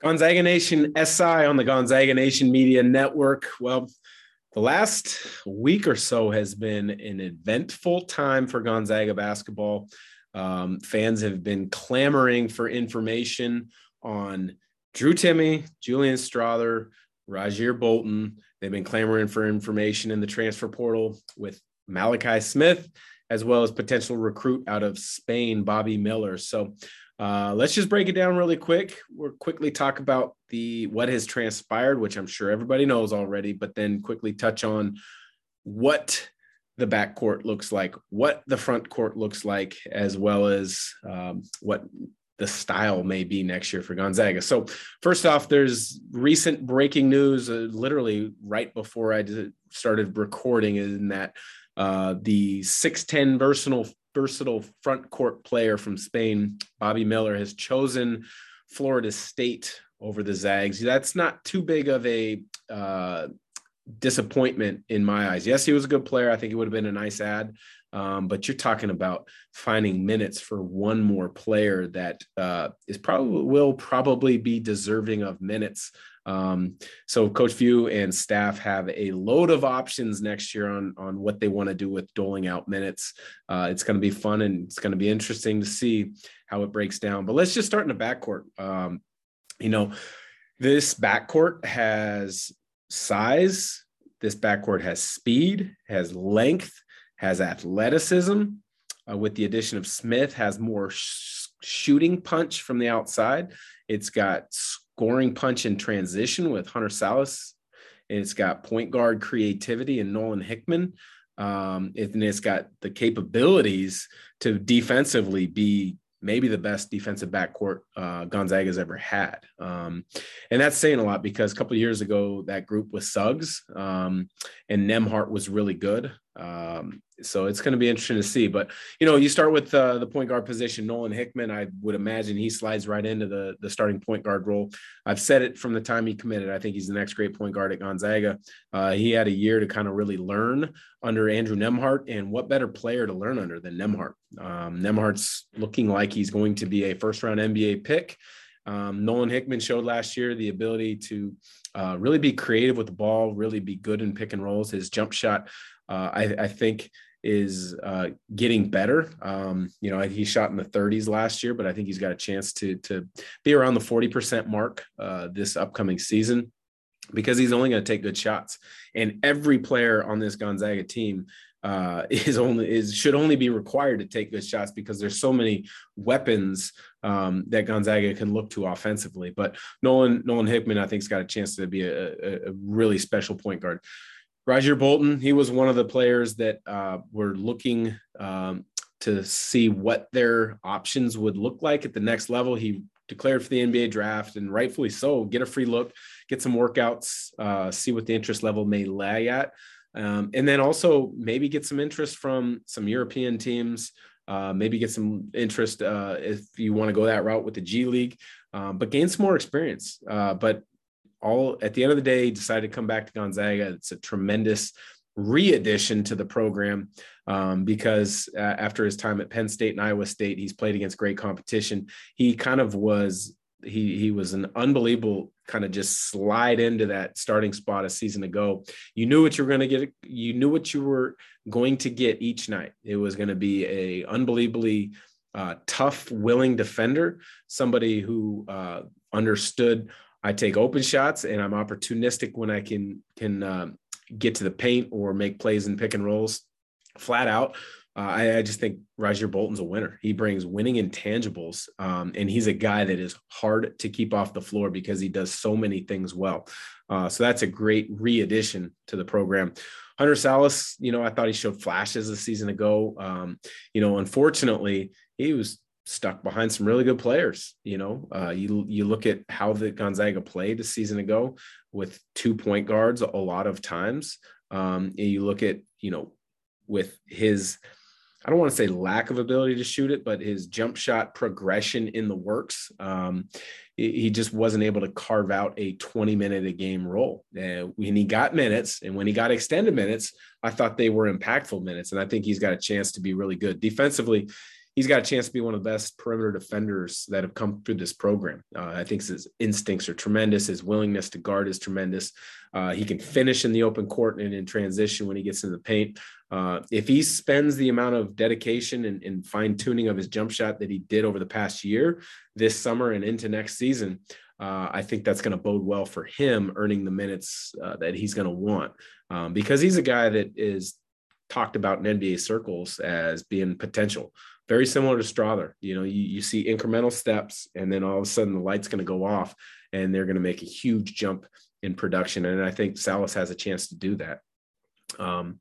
Gonzaga Nation SI on the Gonzaga Nation Media Network. Well, the last week or so has been an eventful time for Gonzaga basketball. Um, fans have been clamoring for information on Drew Timme, Julian Strawther, Rasir Bolton. They've been clamoring for information in the transfer portal with Malachi Smith, as well as potential recruit out of Spain, Baba Miller. So uh, let's just break it down really quick. We'll quickly talk about the what has transpired, which I'm sure everybody knows already, but then quickly touch on what the back court looks like, what the front court looks like, as well as um, what the style may be next year for Gonzaga. So, first off, there's recent breaking news, uh, literally right before I started recording, in that uh, the 6'10 versatile versatile front court player from Spain, Baba Miller, has chosen Florida State over the Zags. That's not too big of a uh, disappointment in my eyes. Yes, he was a good player. I think it would have been a nice ad. Um, but you're talking about finding minutes for one more player that uh, is probably will probably be deserving of minutes um, so Coach Few and staff have a load of options next year on on what they want to do with doling out minutes. Uh, it's going to be fun and it's going to be interesting to see how it breaks down. But let's just start in the backcourt. Um, you know, this backcourt has size. This backcourt has speed, has length, has athleticism. Uh, with the addition of Smith, has more sh- shooting punch from the outside. It's got scoring punch in transition with Hunter. And it's got point guard creativity and Nolan Hickman. Um, and it's got the capabilities to defensively be maybe the best defensive backcourt uh, Gonzaga's ever had. Um, and that's saying a lot because a couple years ago, that group was Suggs um, and Nembhard was really good. Um, so it's going to be interesting to see. But you know, you start with uh, the point guard position. Nolan Hickman, I would imagine he slides right into the the starting point guard role. I've said it from the time he committed. I think he's the next great point guard at Gonzaga. Uh, he had a year to kind of really learn under Andrew Nembhard, and what better player to learn under than Nembhard? Um, Nembhard's looking like he's going to be a first round NBA pick. Um, Nolan Hickman showed last year the ability to uh, really be creative with the ball, really be good in pick and rolls. His jump shot uh, I, I, think is uh, getting better. Um, you know, he shot in the 30s last year, but I think he's got a chance to to be around the 40% mark uh, this upcoming season because he's only going to take good shots. And every player on this Gonzaga team uh, is only is should only be required to take good shots because there's so many weapons um, that Gonzaga can look to offensively. But Nolan Nolan Hickman, I think, has got a chance to be a, a, a really special point guard. Rasir Bolton, he was one of the players that uh, were looking um, to see what their options would look like at the next level. He declared for the NBA draft, and rightfully so. Get a free look, get some workouts, uh, see what the interest level may lie at, um, and then also maybe get some interest from some European teams. Uh, maybe get some interest uh, if you want to go that route with the G League, um, but gain some more experience. Uh, but all at the end of the day, decided to come back to Gonzaga. It's a tremendous re-addition to the program um, because uh, after his time at Penn State and Iowa State, he's played against great competition. He kind of was he he was an unbelievable kind of just slide into that starting spot a season ago. You knew what you were going to get. You knew what you were going to get each night. It was going to be a unbelievably uh, tough, willing defender, somebody who uh, understood I take open shots and I'm opportunistic when I can can uh, get to the paint or make plays and pick and rolls flat out. Uh, I, I, just think Rasir Bolton's a winner. He brings winning intangibles, um, and he's a guy that is hard to keep off the floor because he does so many things well. Uh, so that's a great re-addition to the program. Hunter Sallis, you know, I thought he showed flashes a season ago. Um, you know, unfortunately, he was stuck behind some really good players. You know, uh, you you look at how the Gonzaga played a season ago with two point guards a lot of times. Um, and you look at you know with his I don't want to say lack of ability to shoot it, but his jump shot progression in the works. Um, he just wasn't able to carve out a 20 minute a game role. And when he got minutes and when he got extended minutes, I thought they were impactful minutes. And I think he's got a chance to be really good defensively he's got a chance to be one of the best perimeter defenders that have come through this program. Uh, I think his instincts are tremendous. His willingness to guard is tremendous. Uh, he can finish in the open court and in transition when he gets in the paint. Uh, if he spends the amount of dedication and, and fine tuning of his jump shot that he did over the past year, this summer and into next season, uh, I think that's going to bode well for him earning the minutes uh, that he's going to want um, because he's a guy that is talked about in NBA circles as being potential. Very similar to Strawther. You know, you, you see incremental steps, and then all of a sudden the light's going to go off, and they're going to make a huge jump in production. And I think Sallis has a chance to do that. Um,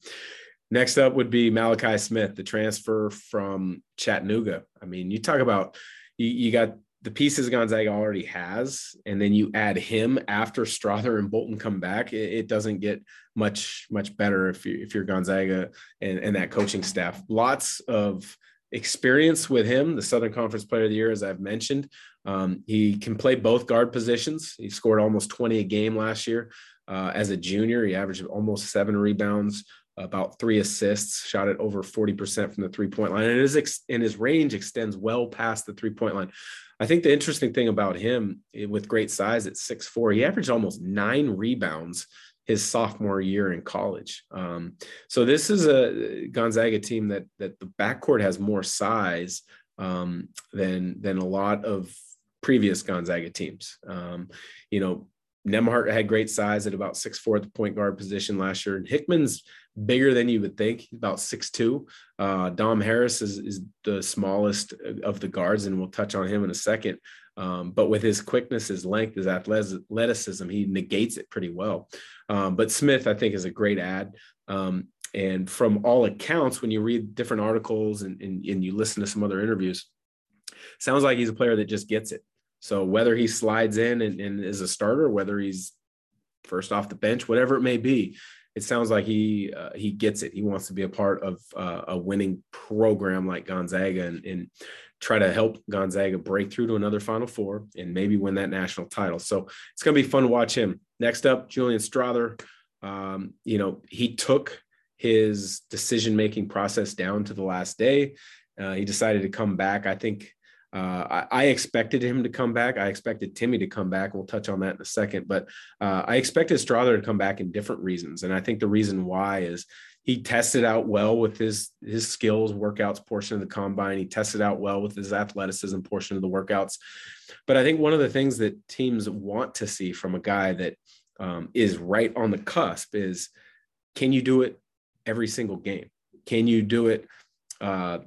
next up would be Malachi Smith, the transfer from Chattanooga. I mean, you talk about you, you got the pieces Gonzaga already has, and then you add him after Strawther and Bolton come back, it, it doesn't get much much better if you if you're Gonzaga and, and that coaching staff. Lots of experience with him, the Southern Conference Player of the Year, as I've mentioned. Um, he can play both guard positions. He scored almost 20 a game last year uh, as a junior. He averaged almost seven rebounds, about three assists, shot it over 40% from the three point line. And his, ex- and his range extends well past the three point line. I think the interesting thing about him eh, with great size at six four, he averaged almost nine rebounds his sophomore year in college. Um, so this is a Gonzaga team that that the backcourt has more size um, than than a lot of previous Gonzaga teams. Um, you know, Nembhard had great size at about six four at the point guard position last year, and Hickman's bigger than you would think, about six two. Uh, Dom Harris is, is the smallest of the guards, and we'll touch on him in a second. Um, but with his quickness, his length, his athleticism, he negates it pretty well. Um, but Smith, I think, is a great ad. Um, and from all accounts, when you read different articles and, and, and you listen to some other interviews, sounds like he's a player that just gets it. So whether he slides in and, and is a starter, whether he's first off the bench, whatever it may be, it sounds like he uh, he gets it. He wants to be a part of uh, a winning program like Gonzaga and, and try to help Gonzaga break through to another Final Four and maybe win that national title. So it's going to be fun to watch him. Next up, Julian Strawther. Um, you know, he took his decision making process down to the last day. Uh, he decided to come back. I think uh, I, I, expected him to come back. I expected Timme to come back. We'll touch on that in a second. But uh, I expected Strawther to come back in different reasons, and I think the reason why is he tested out well with his his skills workouts portion of the combine. He tested out well with his athleticism portion of the workouts. But I think one of the things that teams want to see from a guy that um, is right on the cusp is can you do it every single game? Can you do it uh,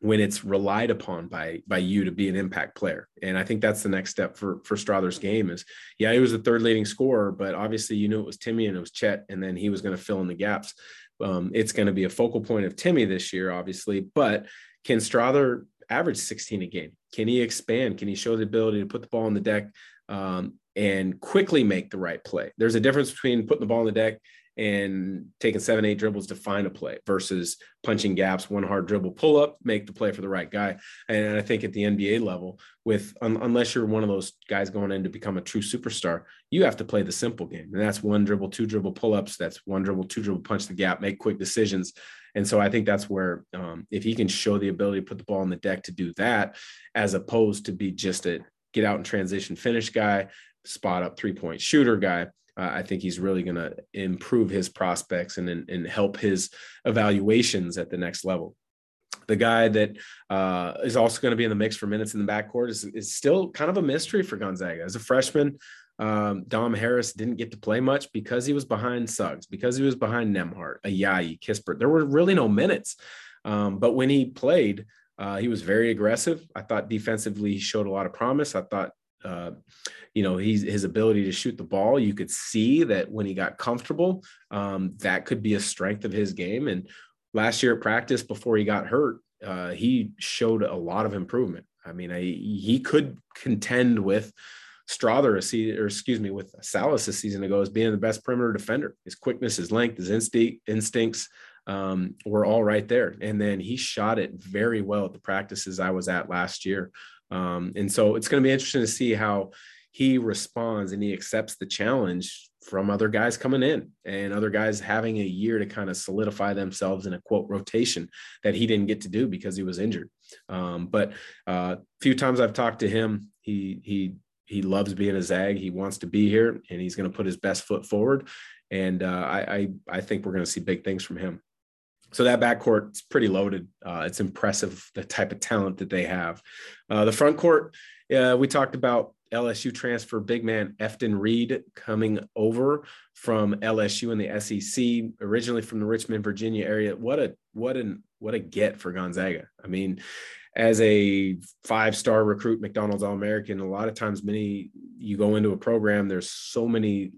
when it's relied upon by by you to be an impact player. And I think that's the next step for for Strawther's game is yeah, he was the third leading scorer, but obviously you knew it was Timme and it was Chet, and then he was going to fill in the gaps. Um, it's going to be a focal point of Timme this year, obviously, but can Strawther average 16 a game? Can he expand? Can he show the ability to put the ball on the deck um, and quickly make the right play? There's a difference between putting the ball on the deck and taking seven, eight dribbles to find a play versus punching gaps, one hard dribble, pull up, make the play for the right guy. And I think at the NBA level, with un, unless you're one of those guys going in to become a true superstar, you have to play the simple game. And that's one dribble, two dribble pull ups. That's one dribble, two dribble, punch the gap, make quick decisions. And so I think that's where um, if he can show the ability to put the ball on the deck to do that, as opposed to be just a get out and transition finish guy, spot up three point shooter guy uh, I think he's really going to improve his prospects and, and help his evaluations at the next level. The guy that uh, is also going to be in the mix for minutes in the backcourt is, is still kind of a mystery for Gonzaga. As a freshman, um, Dom Harris didn't get to play much because he was behind Suggs, because he was behind Nembhard, Ayayi, Kispert. There were really no minutes. Um, but when he played, uh, he was very aggressive. I thought defensively he showed a lot of promise. I thought uh, you know, he's his ability to shoot the ball. You could see that when he got comfortable, um, that could be a strength of his game. And last year at practice, before he got hurt, uh, he showed a lot of improvement. I mean, I, he could contend with season, or excuse me, with Sallis a season ago as being the best perimeter defender. His quickness, his length, his instinct, instincts um, were all right there. And then he shot it very well at the practices I was at last year. Um, and so it's going to be interesting to see how he responds and he accepts the challenge from other guys coming in and other guys having a year to kind of solidify themselves in a quote rotation that he didn't get to do because he was injured. Um, but a uh, few times I've talked to him, he he he loves being a Zag. He wants to be here, and he's going to put his best foot forward. And uh, I, I I think we're going to see big things from him. So that backcourt is pretty loaded. Uh, it's impressive the type of talent that they have. Uh, the front court, uh, we talked about LSU transfer big man Efton Reid coming over from LSU in the SEC, originally from the Richmond, Virginia area. What a what an what a get for Gonzaga. I mean, as a five star recruit, McDonald's All American, a lot of times, many you go into a program, there's so many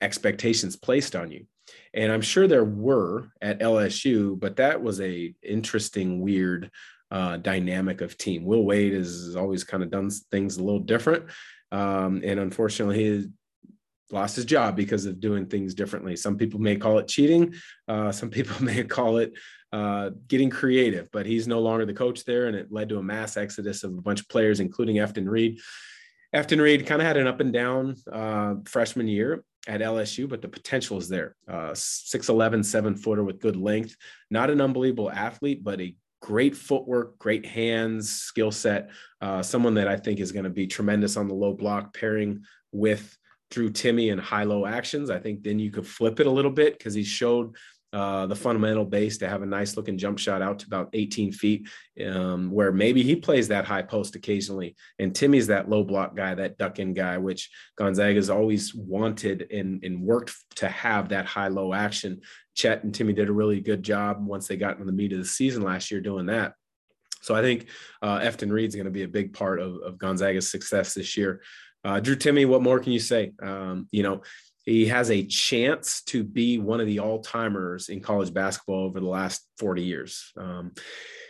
expectations placed on you. And I'm sure there were at LSU, but that was a interesting, weird uh, dynamic of team. Will Wade has always kind of done things a little different. Um, and unfortunately, he lost his job because of doing things differently. Some people may call it cheating. Uh, some people may call it uh, getting creative, but he's no longer the coach there. And it led to a mass exodus of a bunch of players, including Efton Reid Efton Reid kind of had an up and down uh, freshman year at LSU, but the potential is there. Uh, 6'11, seven footer with good length, not an unbelievable athlete, but a great footwork, great hands, skill set. Uh, someone that I think is going to be tremendous on the low block pairing with Drew Timme and high low actions. I think then you could flip it a little bit because he showed uh, the fundamental base to have a nice looking jump shot out to about 18 feet, um, where maybe he plays that high post occasionally. And Timme's that low block guy, that duck in guy, which Gonzaga's always wanted and, and worked to have that high low action. Chet and Timme did a really good job once they got into the meat of the season last year doing that. So I think uh, Efton Reid's going to be a big part of, of Gonzaga's success this year. Uh, Drew Timme, what more can you say? Um, you know, he has a chance to be one of the all timers in college basketball over the last 40 years. Um,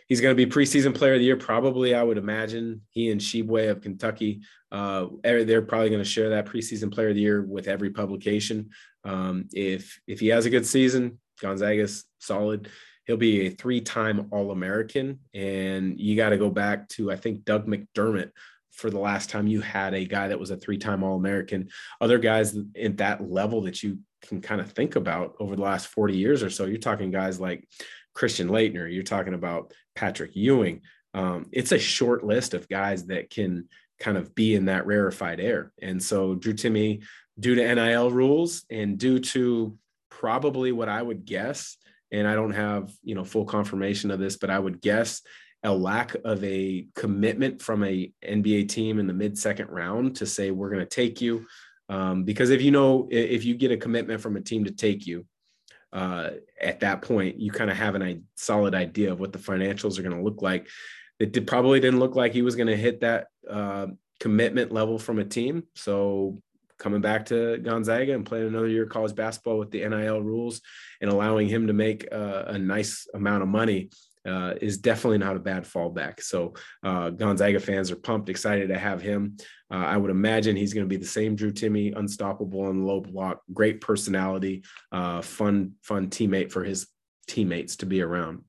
he's going to be preseason player of the year, probably, I would imagine. He and Tshiebwe of Kentucky, uh, they're probably going to share that preseason player of the year with every publication. Um, if if he has a good season, Gonzaga's solid. He'll be a three-time All-American, and you got to go back to I think Doug McDermott for the last time you had a guy that was a three-time All-American. Other guys at that level that you can kind of think about over the last 40 years or so, you're talking guys like Christian Laettner, you're talking about Patrick Ewing. Um, it's a short list of guys that can kind of be in that rarefied air. And so Drew Timme, due to NIL rules and due to probably what I would guess, and I don't have, you know, full confirmation of this, but I would guess a lack of a commitment from a NBA team in the mid second round to say we're going to take you. Um, because if you know if you get a commitment from a team to take you uh, at that point, you kind of have a solid idea of what the financials are going to look like. It did, probably didn't look like he was going to hit that uh, commitment level from a team. So coming back to Gonzaga and playing another year of college basketball with the NIL rules and allowing him to make uh, a nice amount of money uh, is definitely not a bad fallback. So uh, Gonzaga fans are pumped, excited to have him. Uh, I would imagine he's going to be the same Drew Timme, unstoppable on the low block, great personality, uh, fun, fun teammate for his teammates to be around.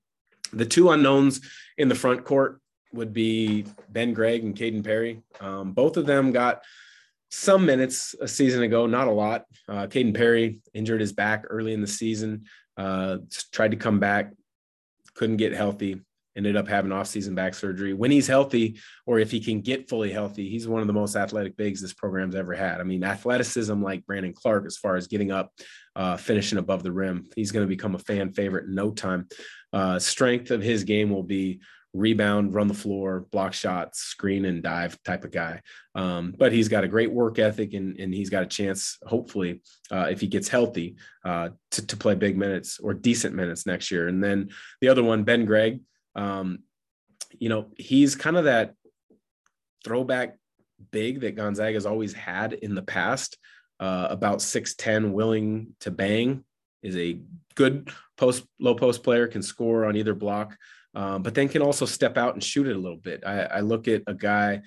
The two unknowns in the front court would be Ben Gregg and Kaden Perry. Um, both of them got some minutes a season ago, not a lot. Uh, Kaden Perry injured his back early in the season, uh, tried to come back, couldn't get healthy, ended up having off-season back surgery. When he's healthy, or if he can get fully healthy, he's one of the most athletic bigs this program's ever had. I mean, athleticism like Brandon Clarke, as far as getting up, uh, finishing above the rim, he's going to become a fan favorite in no time. Uh, strength of his game will be rebound, run the floor, block shots, screen and dive type of guy. Um, but he's got a great work ethic and, and he's got a chance, hopefully, uh, if he gets healthy, uh, to, to play big minutes or decent minutes next year. And then the other one, Ben Gregg, um, you know, he's kind of that throwback big that Gonzaga has always had in the past. Uh, about 6'10, willing to bang, is a good post low post player, can score on either block um, but then can also step out and shoot it a little bit. I, I look at a guy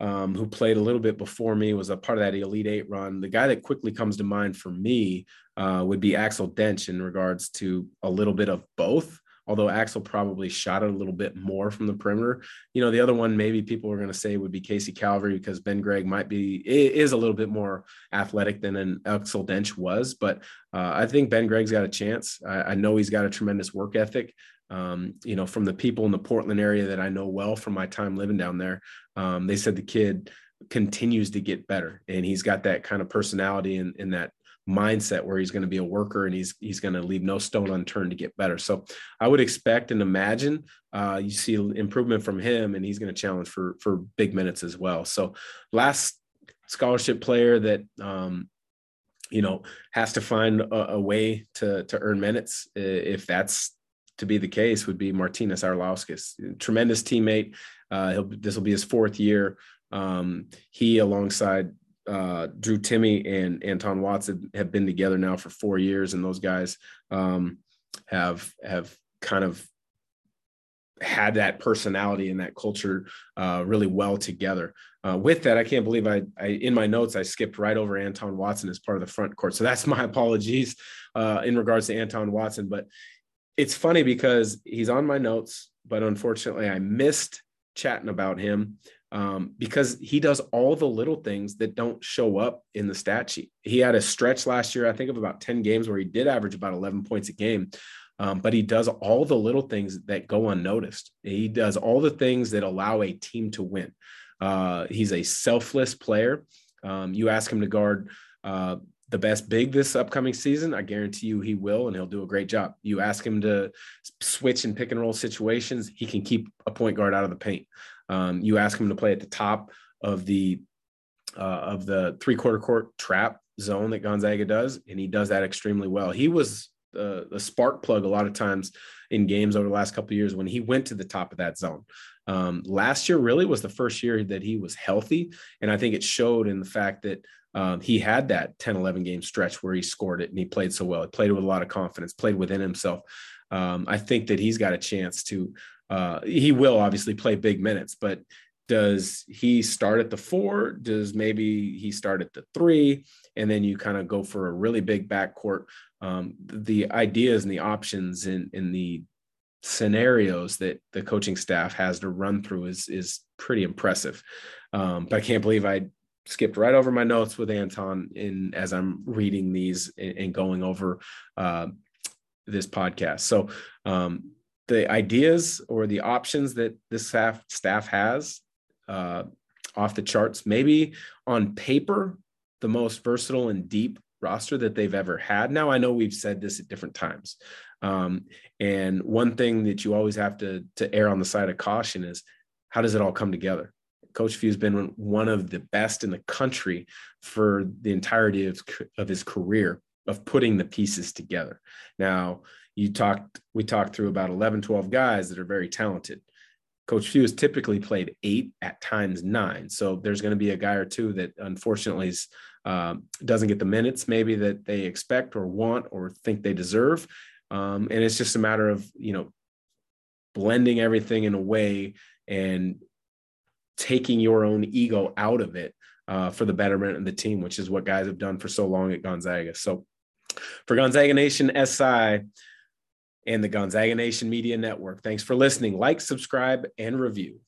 um, who played a little bit before me, was a part of that Elite Eight run. The guy that quickly comes to mind for me uh, would be Axel Dench in regards to a little bit of both although Axel probably shot it a little bit more from the perimeter. You know, the other one maybe people are going to say would be Casey Calvary because Ben Gregg might be is a little bit more athletic than an Axel Dench was, but uh, I think Ben Gregg's got a chance. I, I, know he's got a tremendous work ethic. Um, you know, from the people in the Portland area that I know well from my time living down there, um, they said the kid continues to get better, and he's got that kind of personality and, and that mindset where he's going to be a worker and he's he's going to leave no stone unturned to get better. So I would expect and imagine uh, you see improvement from him, and he's going to challenge for for big minutes as well. So last scholarship player that um, you know has to find a, a, way to to earn minutes if that's to be the case would be Martynas Arlauskas, tremendous teammate. Uh, this will be his fourth year. Um, he, alongside uh, Drew Timme and Anton Watson, have been together now for four years, and those guys um, have have kind of had that personality and that culture uh, really well together. Uh, with that, I can't believe I, I, in my notes I skipped right over Anton Watson as part of the front court. So that's my apologies uh, in regards to Anton Watson. But it's funny because he's on my notes, but unfortunately I missed chatting about him um, because he does all the little things that don't show up in the stat sheet. He had a stretch last year, I think of about 10 games where he did average about 11 points a game. Um, but he does all the little things that go unnoticed. He does all the things that allow a team to win. Uh, he's a selfless player. Um, you ask him to guard uh, the best big this upcoming season, I guarantee you he will, and he'll do a great job. You ask him to switch and pick and roll situations, he can keep a point guard out of the paint. Um, you ask him to play at the top of the uh, of the three quarter court trap zone that Gonzaga does, and he does that extremely well. He was the, the spark plug a lot of times in games over the last couple years when he went to the top of that zone. Um, last year really was the first year that he was healthy, and I think it showed in the fact that um, he had that 10, 11 game stretch where he scored it and he played so well. He played with a lot of confidence, played within himself. Um, I think that he's got a chance to, uh, he will obviously play big minutes, but does he start at the four? Does maybe he start at the three? And then you kind of go for a really big backcourt. Um, the ideas and the options in, in the scenarios that the coaching staff has to run through is, is pretty impressive. Um, but I can't believe I skipped right over my notes with Anton in as I'm reading these and, going over uh, this podcast. So um, the ideas or the options that this staff staff has uh, off the charts, maybe on paper, the most versatile and deep roster that they've ever had. Now I know we've said this at different times. Um, and one thing that you always have to to err on the side of caution is how does it all come together? Coach Few's been one of the best in the country for the entirety of, of his career of putting the pieces together. Now, you talked, we talked through about 11, 12 guys that are very talented. Coach Few has typically played eight, at times nine. So there's going to be a guy or two that unfortunately is, um, doesn't get the minutes maybe that they expect or want or think they deserve. Um, and it's just a matter of, you know, blending everything in a way and taking your own ego out of it uh, for the betterment of the team, which is what guys have done for so long at Gonzaga. So for Gonzaga Nation SI and the Gonzaga Nation Media Network, thanks for listening. Like, subscribe, and review.